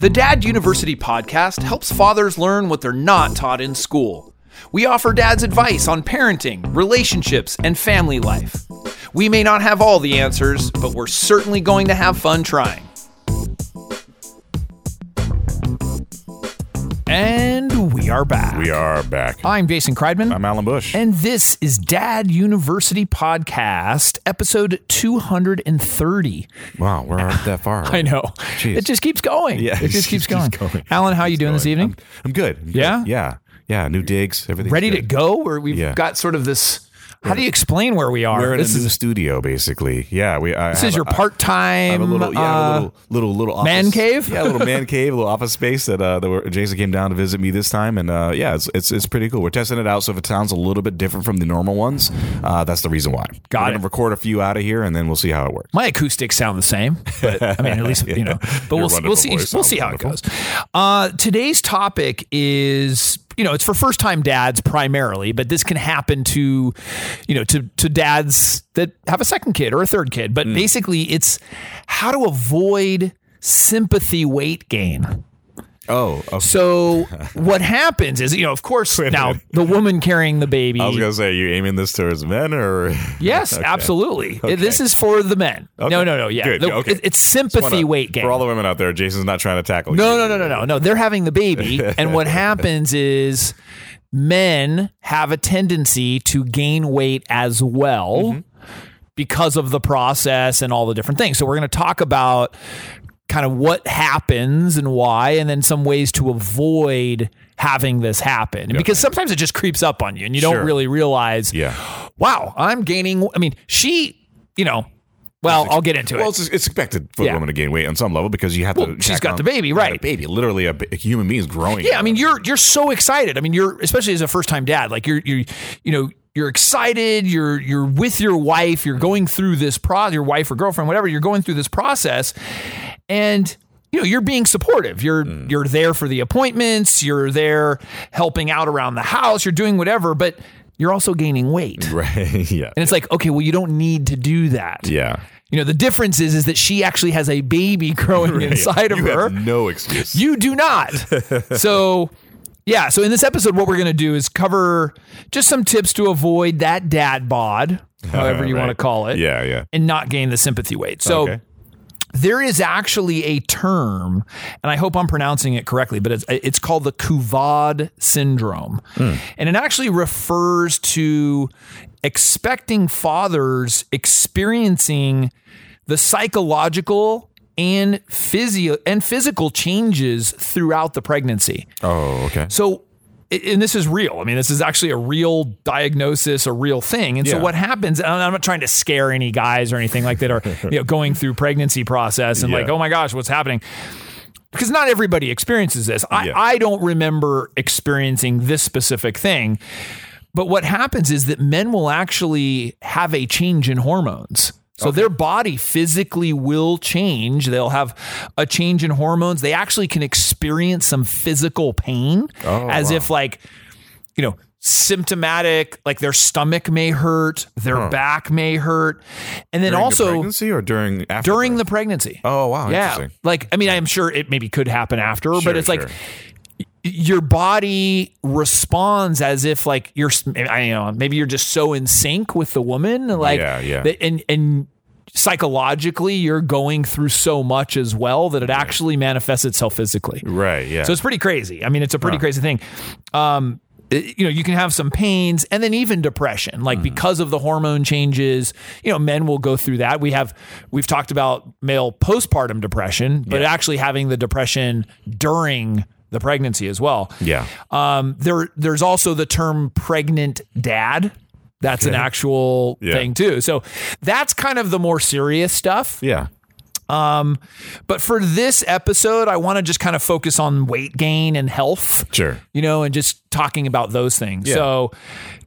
The Dad University podcast helps fathers learn what they're not taught in school. We offer dads advice on parenting, relationships, and family life. We may not have all the answers, but we're certainly going to have fun trying. We are back. We are back. I'm Jason Kreidman. I'm Alan Bush. And this is Dad University Podcast, episode 230. wow, we're not that far. I know. Jeez. It just keeps going. Yeah, It just keeps going. going. Alan, how are you doing this evening? I'm, I'm good. I'm good. Yeah? Yeah. Yeah. New digs. Everything. Ready to go? Or we've Yeah. got sort of this. How do you explain where we are? We're in this a new is, studio, basically. Yeah. We. I this is your part time. a little, yeah, a little, little, little office, man cave? Yeah, a little man cave, a little office space that uh, that Jason came down to visit me this time, and uh, yeah, it's, it's it's pretty cool. We're testing it out, so if it sounds a little bit different from the normal ones, uh, that's the reason why. Got we're it. Gonna record a few out of here, and then we'll see how it works. my acoustics sound the same, but I mean, at least you know. But Your we'll see, we'll see. We'll see how it goes. Uh, today's topic is you know it's for first time dads primarily, but this can happen to you know to to dads that have a second kid or a third kid. Mm. But basically, it's how to avoid sympathy weight gain. Oh, okay. So what happens is, you know, of course, now the woman carrying the baby. I was gonna say, you aiming this towards men or? Yes, absolutely. This is for the men. No, Okay. no, no. Yeah, Good, The- okay. it- it's sympathy weight gain. For all the women out there, Jason's not trying to tackle. no, you. no, no, no, no, no. They're having the baby, and what happens is men have a tendency to gain weight as well. Mm-hmm. Because of the process and all the different things. So, we're going to talk about kind of what happens and why, and then some ways to avoid having this happen. Because sometimes it just creeps up on you and you don't really realize, Yeah. wow, I'm gaining. I mean, she, you know, well, I'll get into it. Well, it. it's, it's expected for Yeah. a woman to gain weight on some level because you have Well, to. She's got on- the baby, a right. baby, literally a human being is growing. Yeah, I mean, you're you're so excited. I mean, you're especially as a first time dad, like you're you you know you're excited. You're you're with your wife. You're going through this pro your wife or girlfriend, whatever. You're going through this process, and you know you're being supportive. You're Mm. you're there for the appointments. You're there helping out around the house. You're doing whatever, but you're also gaining weight. right. yeah. And it's like, okay, well, you don't need to do that. yeah. You know, the difference is is that she actually has a baby growing inside of you her. have no excuse. You do not. so, yeah. So, in this episode, what we're going to do is cover just some tips to avoid that dad bod, however you want to call it, Yeah. Yeah. and not gain the sympathy weight. So, Okay. There is actually a term, and I hope I'm pronouncing it correctly, but it's, it's called the couvade syndrome. Hmm. And it actually refers to expecting fathers experiencing the psychological and physio and physical changes throughout the pregnancy. Oh, okay. So, and this is real. I mean, this is actually a real diagnosis, a real thing. And so, what happens? And I'm not trying to scare any guys or anything like that, or you know, going through pregnancy process and like, oh my gosh, what's happening? Because not everybody experiences this. I, Yeah. I don't remember experiencing this specific thing. But what happens is that men will actually have a change in hormones. So their body physically will change. They'll have a change in hormones. They actually can experience some physical pain Oh, as wow. if like, you know, symptomatic, like their stomach may hurt, their back may hurt. And then During the also pregnancy or during after during the pregnancy. Oh wow. yeah. Interesting. Like, I mean, I'm sure it maybe could happen after, Sure, but it's like sure. Your body responds as if like you're I don't know maybe you're just so in sync with the woman like Yeah, yeah. that- and and psychologically you're going through so much as well that it actually manifests itself physically Right. Yeah. so it's pretty crazy i mean it's a pretty crazy thing um you know you can have some pains and then even depression like because of the hormone changes you know men will go through that we have we've talked about male postpartum depression but Yeah. actually having the depression during the pregnancy as well yeah. um, there, there's also the term pregnant dad. That's an actual Yeah. thing too. So that's kind of the more serious stuff. Yeah. But for this episode, I want to just kind of focus on weight gain and health, Sure. you know, and just talking about those things. Yeah. So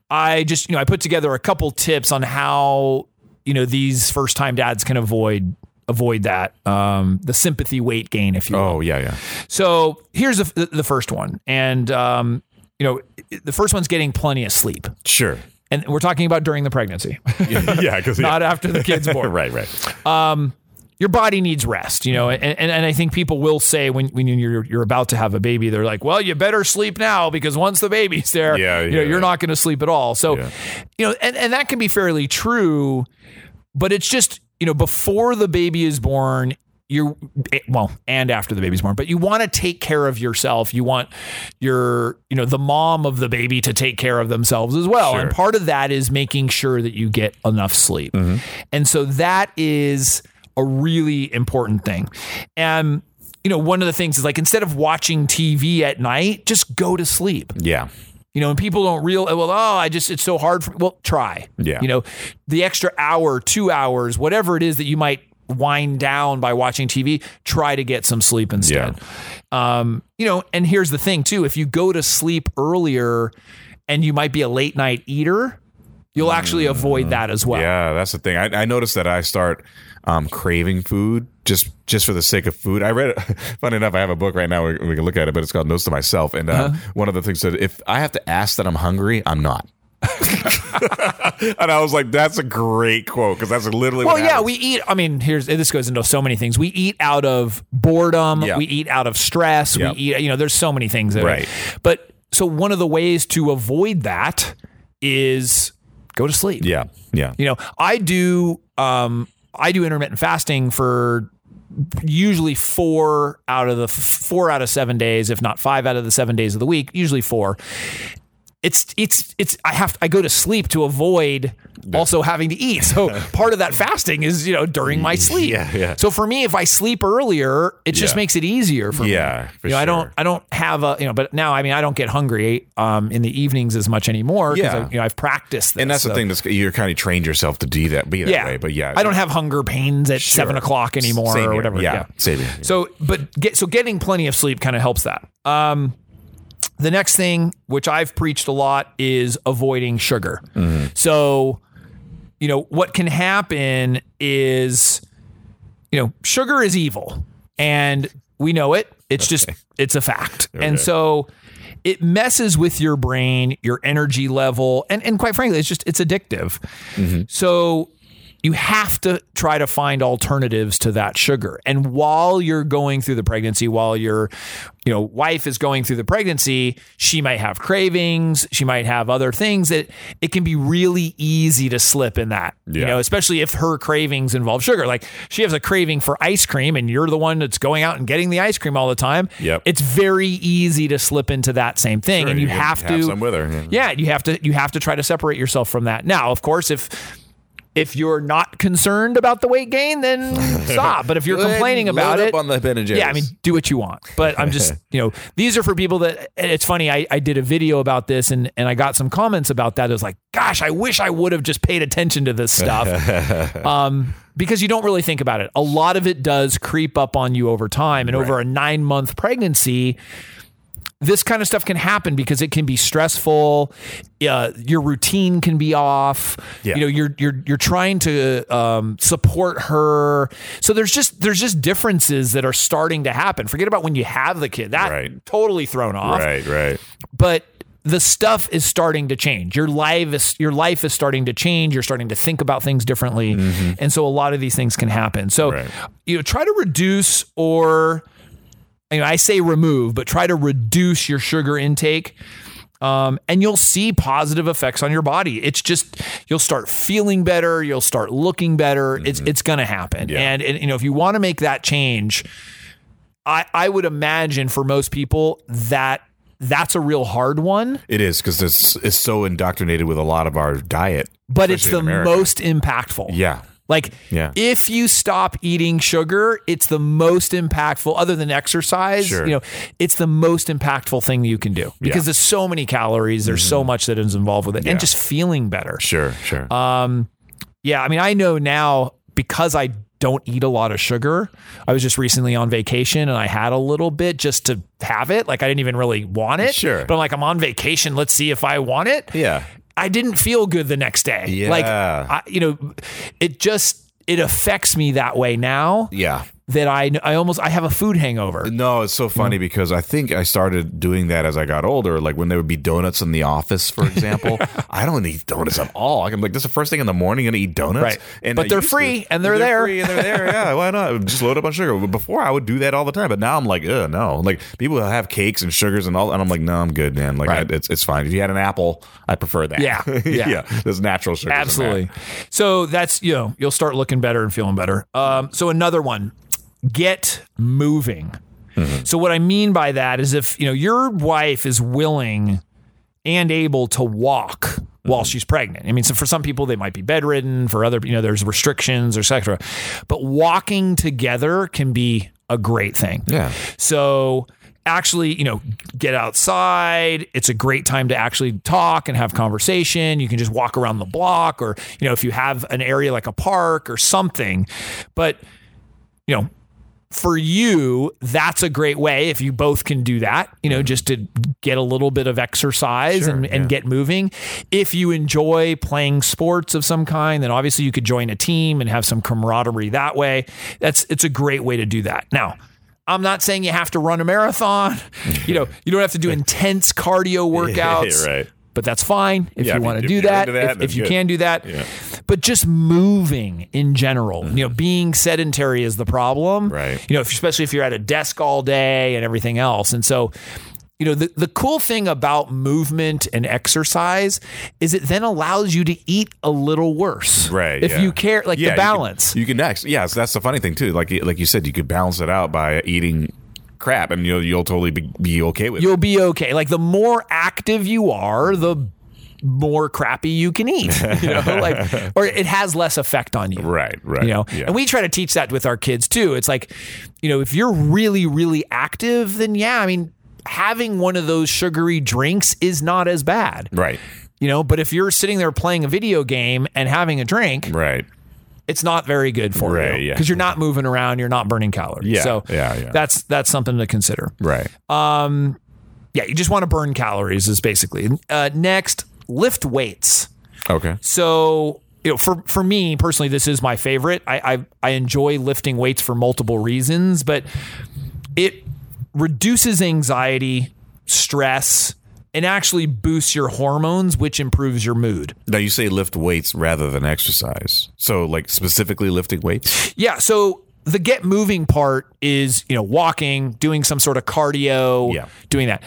I just, you know, I put together a couple tips on how, you know, these first time dads can avoid avoid that um, the sympathy weight gain, if you will. Oh yeah. Yeah. So here's the, the first one, and um, you know, the first one's getting plenty of sleep, Sure. and we're talking about during the pregnancy, yeah. Because not after the kid's born. right. Right. your body needs rest, you know, and, and, and I think people will say when, when you're you're about to have a baby, they're like, well, you better sleep now because once the baby's there, Yeah, you know, you're not going to sleep at all. So, Yeah. you know, and, and that can be fairly true, but it's just, you know, before the baby is born, you're well, and after the baby's born, but you want to take care of yourself. You want your, you know, the mom of the baby to take care of themselves as well. Sure. And part of that is making sure that you get enough sleep. Mm-hmm. And so that is a really important thing. And, you know, one of the things is like instead of watching TV at night, just go to sleep. Yeah. You know, and people don't real well, oh, I just it's so hard for well, try. Yeah. You know, the extra hour, two hours, whatever it is that you might wind down by watching TV, try to get some sleep instead. Um, you know, and here's the thing too, if you go to sleep earlier and you might be a late night eater, you'll actually avoid that as well. Yeah, that's the thing. I, I noticed that I start um, craving food just just for the sake of food. I read it. Funny enough, I have a book right now. We, we can look at it, but it's called Notes to Myself. And uh, Uh-huh. one of the things that if I have to ask that I'm hungry, I'm not. and I was like, that's a great quote because that's literally Well, yeah, we eat. I mean, here's this goes into so many things. We eat out of boredom. Yeah. We eat out of stress. Yep. We eat. You know, there's so many things. That Right. But so one of the ways to avoid that is go to sleep. Yeah, yeah. You know, I do. Um, I do intermittent fasting for usually four out of the four out of seven days, if not five out of the seven days of the week. Usually four. It's it's it's. I have I go to sleep to avoid also having to eat. So part of that fasting is you know during my sleep. Yeah, yeah. So for me, if I sleep earlier, it just makes it easier for me. Yeah, for you know, I don't. I don't have a you know, but now I mean I don't get hungry um in the evenings as much anymore because Yeah. you know I've practiced this. And that's so- the thing. That's you're kind of trained yourself to do that, be that yeah, way. But yeah, I don't have hunger pains at seven o'clock anymore Same or here. whatever. Yeah, same here. So, but get so getting plenty of sleep kind of helps that. Um, the next thing, which I've preached a lot, is avoiding sugar. Mm-hmm. So, you know, what can happen is, you know, sugar is evil, and we know it. It's just it's a fact, and so it messes with your brain, your energy level, and and quite frankly, it's just it's addictive. So you have to try to find alternatives to that sugar. And while you're going through the pregnancy, while your you know wife is going through the pregnancy, she might have cravings, she might have other things that it can be really easy to slip in that. You know, especially if her cravings involve sugar. Like she has a craving for ice cream and you're the one that's going out and getting the ice cream all the time. Yep. It's very easy to slip into that same thing. and you, you have, have to some with her, yeah. yeah, you have to you have to try to separate yourself from that. Now, of course, if if you're not concerned about the weight gain, then stop. But if you're complaining about it, on the Ben and yeah, I mean, do what you want. But I'm just, you know, these are for people that. It's funny. I, I did a video about this, and and I got some comments about that. It was like, gosh, I wish I would have just paid attention to this stuff, um, because you don't really think about it. A lot of it does creep up on you over time, and over a nine month pregnancy this kind of stuff can happen because it can be stressful. Uh, your routine can be off. Yeah. You know, you're you're you're trying to um, support her. So there's just there's just differences that are starting to happen. Forget about when you have the kid. That Right. totally thrown off. right, right. But the stuff is starting to change. Your life is your life is starting to change. You're starting to think about things differently, and so a lot of these things can happen. So Right. you know, try to reduce or you know, I say remove, but try to reduce your sugar intake. Um, and you'll see positive effects on your body. It's just you'll start feeling better. You'll start looking better. It's it's going to happen. Yeah. And, and you know if you want to make that change, I I would imagine for most people that that's a real hard one, It is because it's it's so indoctrinated with a lot of our diet, but it's the most impactful. Yeah, Like, Yeah. if you stop eating sugar, it's the most impactful, other than exercise, Sure. you know, it's the most impactful thing you can do because Yeah. Mm-hmm. there's so many calories, there's so much that is involved with it, Yeah. and just feeling better. sure, sure. Um, yeah, I mean, I know now because I don't eat a lot of sugar. I was just recently on vacation and I had a little bit just to have it. Like I didn't even really want it. Sure. But I'm like, I'm on vacation. Let's see if I want it. yeah, I didn't feel good the next day. Yeah. Like, I, you know, it just, it affects me that way now yeah, that I I almost I have a food hangover. No, it's so funny because I think I started doing that as I got older. Like when there would be donuts in the office, for example. I don't eat donuts at all. I'm like, this is the first thing in the morning. Gonna eat donuts, Right. And But I they're used to. free and they're there. free and they're there. Yeah, why not? Just load up on sugar. But Before I would do that all the time, but now I'm like, no. Like people have cakes and sugars and all, and I'm like, no, I'm good, man. Like Right. I, it's it's fine. If you had an apple, I prefer that. Yeah, yeah. yeah. There's natural sugar. in that. Absolutely. So that's you know you'll start looking better and feeling better. Um, so another one, get moving. Mm-hmm. So what I mean by that is if you know your wife is willing and able to walk while mm-hmm. she's pregnant. I mean, so for some people they might be bedridden. For other, you know, there's restrictions, or etc. But walking together can be a great thing. Yeah. So actually, you know, get outside. It's a great time to actually talk and have conversation. You can just walk around the block or, you know, if you have an area like a park or something. But, you know, for you, that's a great way if you both can do that, you know, mm-hmm. just to get a little bit of exercise and, and get moving. If you enjoy playing sports of some kind, then obviously you could join a team and have some camaraderie that way. That's it's a great way to do that. Now, I'm not saying you have to run a marathon. you know, you don't have to do intense cardio workouts. right. But that's fine if Yeah, you want to do that. that, if if you good. can do that. Yeah. But just moving in general, you know, mm-hmm. being sedentary is the problem. Right. You know, if, especially if you're at a desk all day and everything else. And so, you know, the, the cool thing about movement and exercise is it then allows you to eat a little worse. Right. If yeah. you care, like the you can- balance. You can, actually, yeah, so that's the funny thing too. Like like you said, you could balance it out by eating crap, and you'll you'll totally be, be okay with it. You'll be okay. Like the more active you are, the more crappy you can eat. You know, like or it has less effect on you. Right. Right. you know Yeah. and we try to teach that with our kids too it's like you know if you're really really active then yeah i mean having one of those sugary drinks is not as bad right. you know but if you're sitting there playing a video game and having a drink Right. It's not very good for Right, you yeah. because you're not moving around you're not burning calories Yeah, so yeah, yeah. that's that's something to consider Right. Um, yeah you just want to burn calories is basically uh, next lift weights okay. So, you know, for for me personally, this is my favorite. I I, I enjoy lifting weights for multiple reasons, but it reduces anxiety, stress, and actually boosts your hormones, which improves your mood. Now you say lift weights rather than exercise. So like specifically lifting weights. Yeah. So the get moving part is, you know, walking, doing some sort of cardio, Yeah. doing that.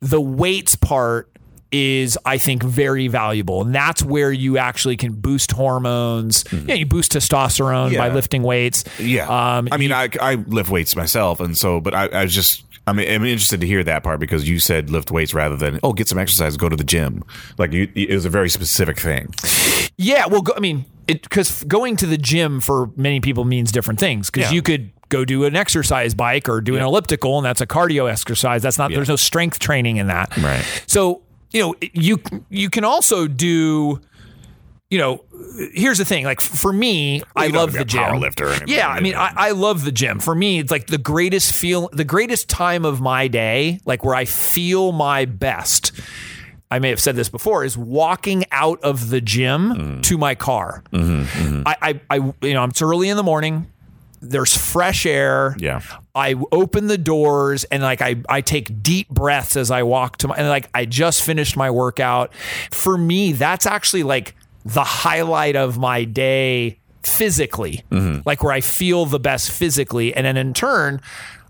The weights part is, I think, very valuable. And that's where you actually can boost hormones. Yeah, you boost testosterone by Mm-hmm. Lifting weights. Yeah. Um, I mean, I, I lift weights myself, and so, but I, I was just, I mean, I'm interested to hear that part because you said lift weights rather than oh, get some exercise, go to the gym. Like you, it was a very specific thing. Yeah, well, go, I mean, because going to the gym for many people means different things. Because Yeah. you could go do an exercise bike or do an elliptical, and that's a cardio exercise. That's not. There's no strength training in that. Right. So you know, you you can also do. You know, here's the thing. Like for me, I you love the gym. lifter yeah, I mean. I, I love the gym. For me, it's like the greatest feel, the greatest time of my day, like where I feel my best. I may have said this before, is walking out of the gym Mm. to my car. Mm-hmm, I, I, I, you know, it's early in the morning. There's fresh air. Yeah. I open the doors and like I, I take deep breaths as I walk to my and like I just finished my workout. For me, that's actually like the highlight of my day physically, mm-hmm. like where I feel the best physically. And then in turn,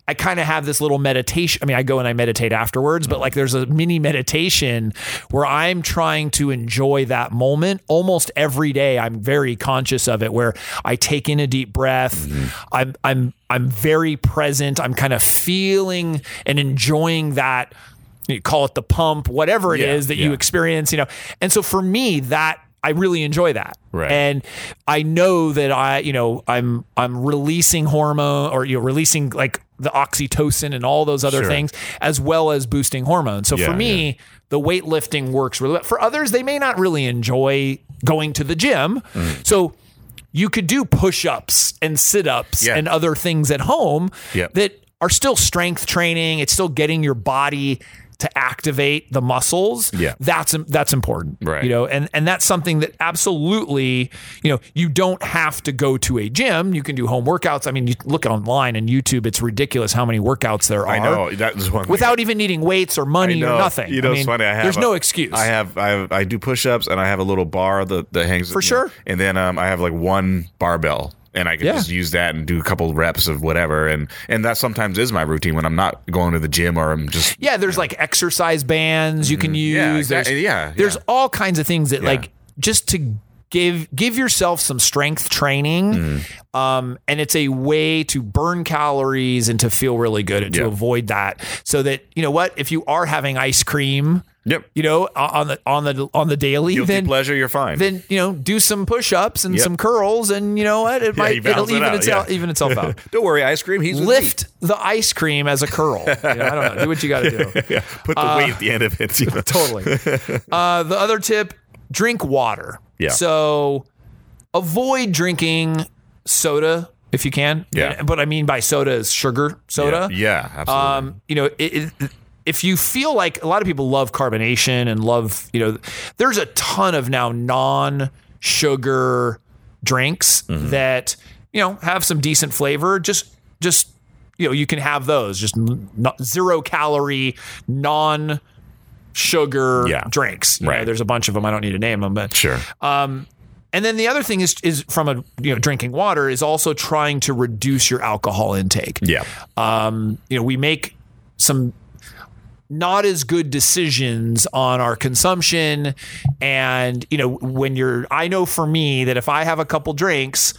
I kind of have this little meditation. I mean, I go and I meditate afterwards, but like there's a mini meditation where I'm trying to enjoy that moment almost every day. I'm very conscious of it where I take in a deep breath. Mm-hmm. I'm I'm I'm very present. I'm kind of feeling and enjoying that you call it the pump, whatever it is Yeah, that you experience, you know. And so for me, that I really enjoy that. Right. And I know that I, you know, I'm I'm releasing hormone or you know, releasing like the oxytocin and all those other Sure. things, as well as boosting hormones. So for Yeah, me, the weightlifting works really well. For others, they may not really enjoy going to the gym. Mm. So you could do push-ups and sit-ups Yeah. and other things at home that are still strength training. It's still getting your body to activate the muscles, Yeah. that's that's important, Right. You know, and and that's something that absolutely, you know, you don't have to go to a gym. You can do home workouts. I mean, you look online and YouTube; it's ridiculous how many workouts there are. I know that was one thing. Without even needing weights or money or nothing. You know, I mean, funny. I have there's a- no excuse. I have, I have, I do push-ups, and I have a little bar that, that hangs For sure. know, and then um, I have like one barbell, and I can Yeah. just use that and do a couple reps of whatever, and and that sometimes is my routine when I'm not going to the gym or I'm just Yeah, there's like exercise bands you can use. Mm-hmm. Yeah, There's- exactly. Yeah, There's all kinds of things that like just to give give yourself some strength training. Mm-hmm. Um, and it's a way to burn calories and to feel really good and to avoid that. So that, you know what, if you are having ice cream, Yep. you know, on the on the on the daily, guilty then pleasure. You're fine. then you know do some push-ups and Yep. some curls and you know what it Yeah, might it'll it even out, itself yeah. even itself out Don't worry, ice cream. He's lift the ice cream as a curl you know, i don't know do what you got to do Yeah, put the weight at the end of it. you know. Uh, totally. Uh, the other tip: drink water. Yeah. So avoid drinking soda if you can. Yeah. But I mean by soda is sugar soda. Yeah, absolutely. Um, you know, it, it, if you feel like a lot of people love carbonation and love, you know, there's a ton of now non-sugar drinks Mm-hmm. that you know have some decent flavor. Just, just you know, you can have those. Just zero calorie, non. Sugar Yeah. drinks. You know, Right. there's a bunch of them. I don't need to name them, but sure. and then the other thing is is from a you know drinking water is also trying to reduce your alcohol intake yeah. um, you know, we make some not as good decisions on our consumption. And, you know, when you're, I know for me that if I have a couple drinks,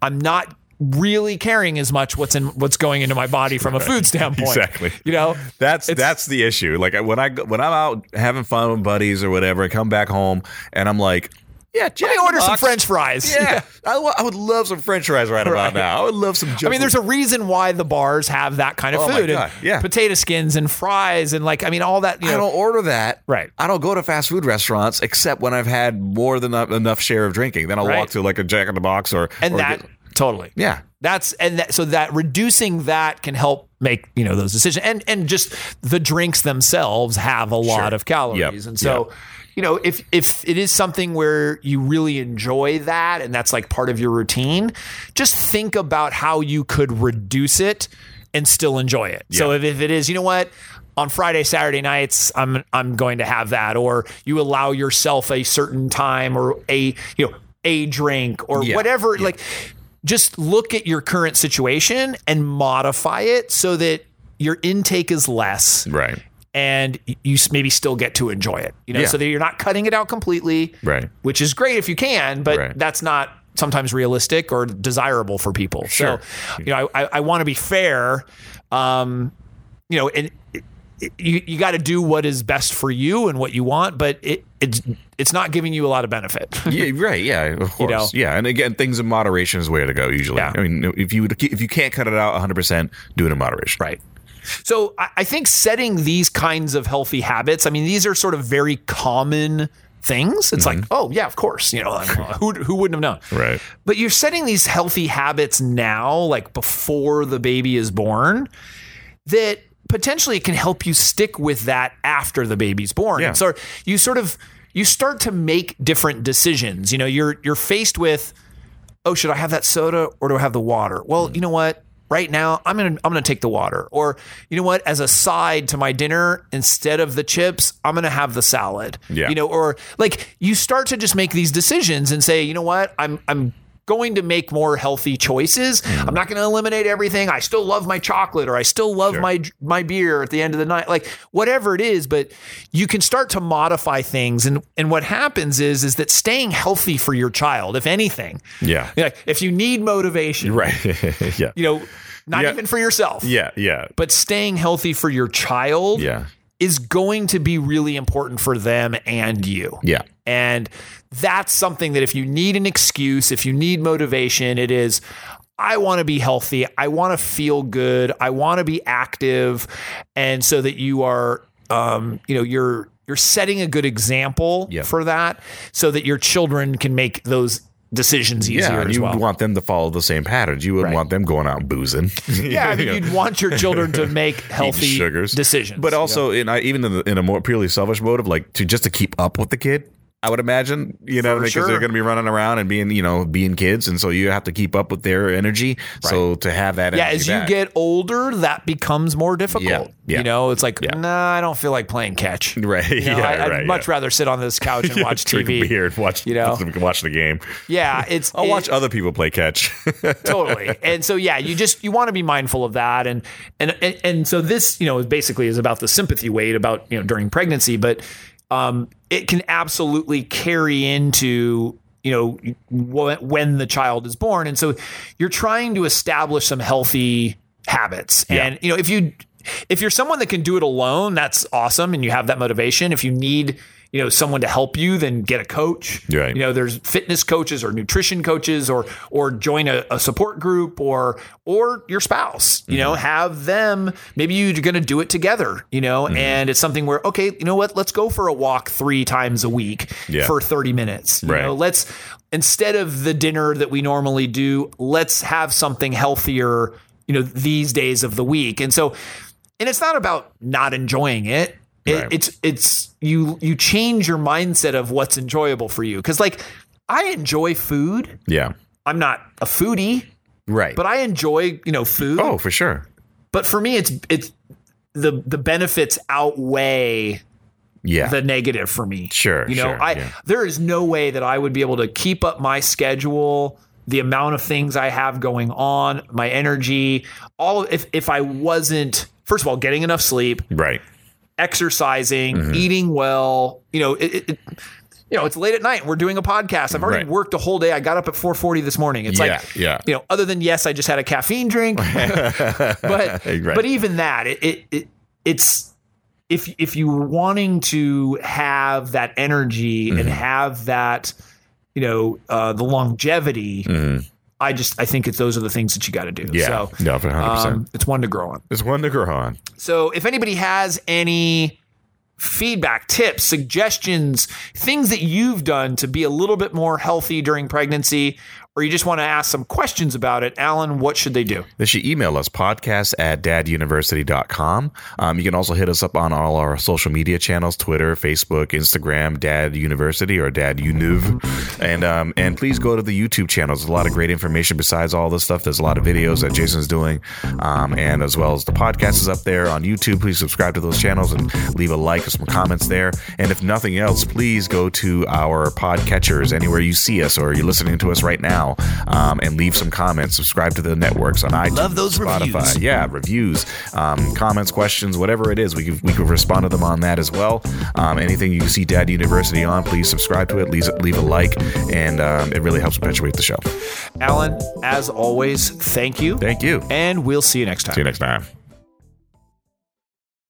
I'm not really caring as much what's in what's going into my body from a food standpoint. Exactly. You know, That's that's the issue. Like when I when I'm out having fun with buddies or whatever, I come back home and I'm like, yeah, Jack let me order some French fries. Yeah, I, I would love some French fries right, Right. about now. I would love some. I mean, there's a reason why the bars have that kind of Oh food and yeah. potato skins and fries and like I mean all that. You I know, don't order that. Right. I don't go to fast food restaurants except when I've had more than enough, enough share of drinking. Then I'll Right. walk to like a Jack in the Box or and or that get- totally yeah. That's and that, so that reducing that can help make you know those decisions and and just the drinks themselves have a lot Sure. of calories Yep. and so you know if if it is something where you really enjoy that and that's like part of your routine just think about how you could reduce it and still enjoy it so if, if it is you know what on Friday, Saturday nights, I'm I'm going to have that, or you allow yourself a certain time, or a you know a drink, or Yeah. whatever. Like, just look at your current situation and modify it so that your intake is less Right. and you maybe still get to enjoy it. You know, Yeah. so that you're not cutting it out completely, Right. which is great if you can, but Right. that's not sometimes realistic or desirable for people. Sure. So, you know, I, I want to be fair. Um, you know, and you you got to do what is best for you and what you want, but it it's it's not giving you a lot of benefit. Yeah, right. Yeah, of course. know? Yeah, and again, things in moderation is the way to go. Usually, Yeah. I mean, if you if you can't cut it out 100, percent do it in moderation. Right. So I I think setting these kinds of healthy habits, I mean, these are sort of very common things. It's like, mm-hmm. oh yeah, of course, you know, who who wouldn't have known? Right. But you're setting these healthy habits now, like before the baby is born, that potentially it can help you stick with that after the baby's born. Yeah. So you sort of you start to make different decisions. You know, you're you're faced with, oh, should I have that soda or do I have the water? Well, you know what? Right now, I'm gonna I'm gonna take the water. Or you know what? As a side to my dinner, instead of the chips, I'm gonna have the salad. Yeah. You know, or like you start to just make these decisions and say, you know what? I'm I'm going to make more healthy choices. Mm. I'm not going to eliminate everything. I still love my chocolate or I still love Sure. my my beer at the end of the night. Like whatever it is, but you can start to modify things and and what happens is is that staying healthy for your child, if anything. Yeah. Like if you need motivation, Right. yeah. you know, not Yeah. even for yourself. Yeah. Yeah. But staying healthy for your child Yeah. is going to be really important for them and you. Yeah. And that's something that if you need an excuse, if you need motivation, it is I want to be healthy. I want to feel good. I want to be active. And so that you are um, you know, you're you're setting a good example Yep. for that so that your children can make those decisions easier Yeah, you well. would want them to follow the same patterns. You wouldn't Right. want them going out and boozing. yeah, I mean, you'd want your children to make healthy sugars decisions. but also in I, even in, the, in a more purely selfish motive, like to just to keep up with the kid. I would imagine, you know, because sure. they're going to be running around and being, you know, being kids, and so you have to keep up with their energy. So to have that, yeah, as you back- get older, that becomes more difficult. Yeah, yeah. You know, it's like, Yeah. nah, I don't feel like playing catch. right, You know, yeah, I, I'd right, much rather sit on this couch and watch TV. beer and watch, you know? watch the game. Yeah, it's I'll it- watch other people play catch. totally. And so yeah, you just you want to be mindful of that and, and and and so this, you know, basically is about the sympathy weight about, you know, during pregnancy, but um it can absolutely carry into you know when the child is born. And so you're trying to establish some healthy habits. And you know if you if you're someone that can do it alone that's awesome and you have that motivation. If you need you know someone to help you then get a coach Right. you know there's fitness coaches or nutrition coaches or or join a, a support group or or your spouse you Mm-hmm. know have them maybe you're going to do it together you know Mm-hmm. and it's something where okay you know what let's go for a walk three times a week Yeah. for 30 minutes you Right. know let's instead of the dinner that we normally do let's have something healthier you know these days of the week and so and it's not about not enjoying it. It- Right. It's it's you you change your mindset of what's enjoyable for you because like I enjoy food. yeah, I'm not a foodie, right. but I enjoy you know food. oh, for sure. But for me, it's it's the the benefits outweigh Yeah, the negative for me. Sure, You know, sure, I yeah. there is no way that I would be able to keep up my schedule, the amount of things I have going on, my energy, all if if I wasn't first of all getting enough sleep, right. Exercising, Mm-hmm. eating well. You know, it, it, you know, it's late at night. We're doing a podcast. I've already Right. worked a whole day. I got up at 4:40 this morning. It's Yeah, like, yeah. you know, other than yes, I just had a caffeine drink, but Right. but even that, it, it, it it's if if you were wanting to have that energy and have that, you know, uh, the longevity. I just I think it's those are the things that you got to do. Yeah, So, no, 100%. um, it's one to grow on. It's one to grow on. So if anybody has any feedback, tips, suggestions, things that you've done to be a little bit more healthy during pregnancy, or you just want to ask some questions about it, Alan, what should they do? They should email us podcast at daduniversity.com. Um, you can also hit us up on all our social media channels Twitter, Facebook, Instagram, Dad University or Dad Univ. And, um, and please go to the YouTube channels. There's a lot of great information besides all this stuff. There's a lot of videos that Jason's doing. Um, and as well as the podcast is up there on YouTube. Please subscribe to those channels and leave a like or some comments there. And if nothing else, please go to our podcatchers anywhere you see us or you're listening to us right now um, and leave some comments. Subscribe to the networks on iTunes. Love those Spotify. reviews. Yeah, reviews, um, comments, questions, whatever it is, we can, we can respond to them on that as well. Um, anything you see Dad University on, please subscribe to it, leave, leave a like, and um, it really helps perpetuate the show. Alan, as always, thank you. Thank you. And we'll see you next time. See you next time.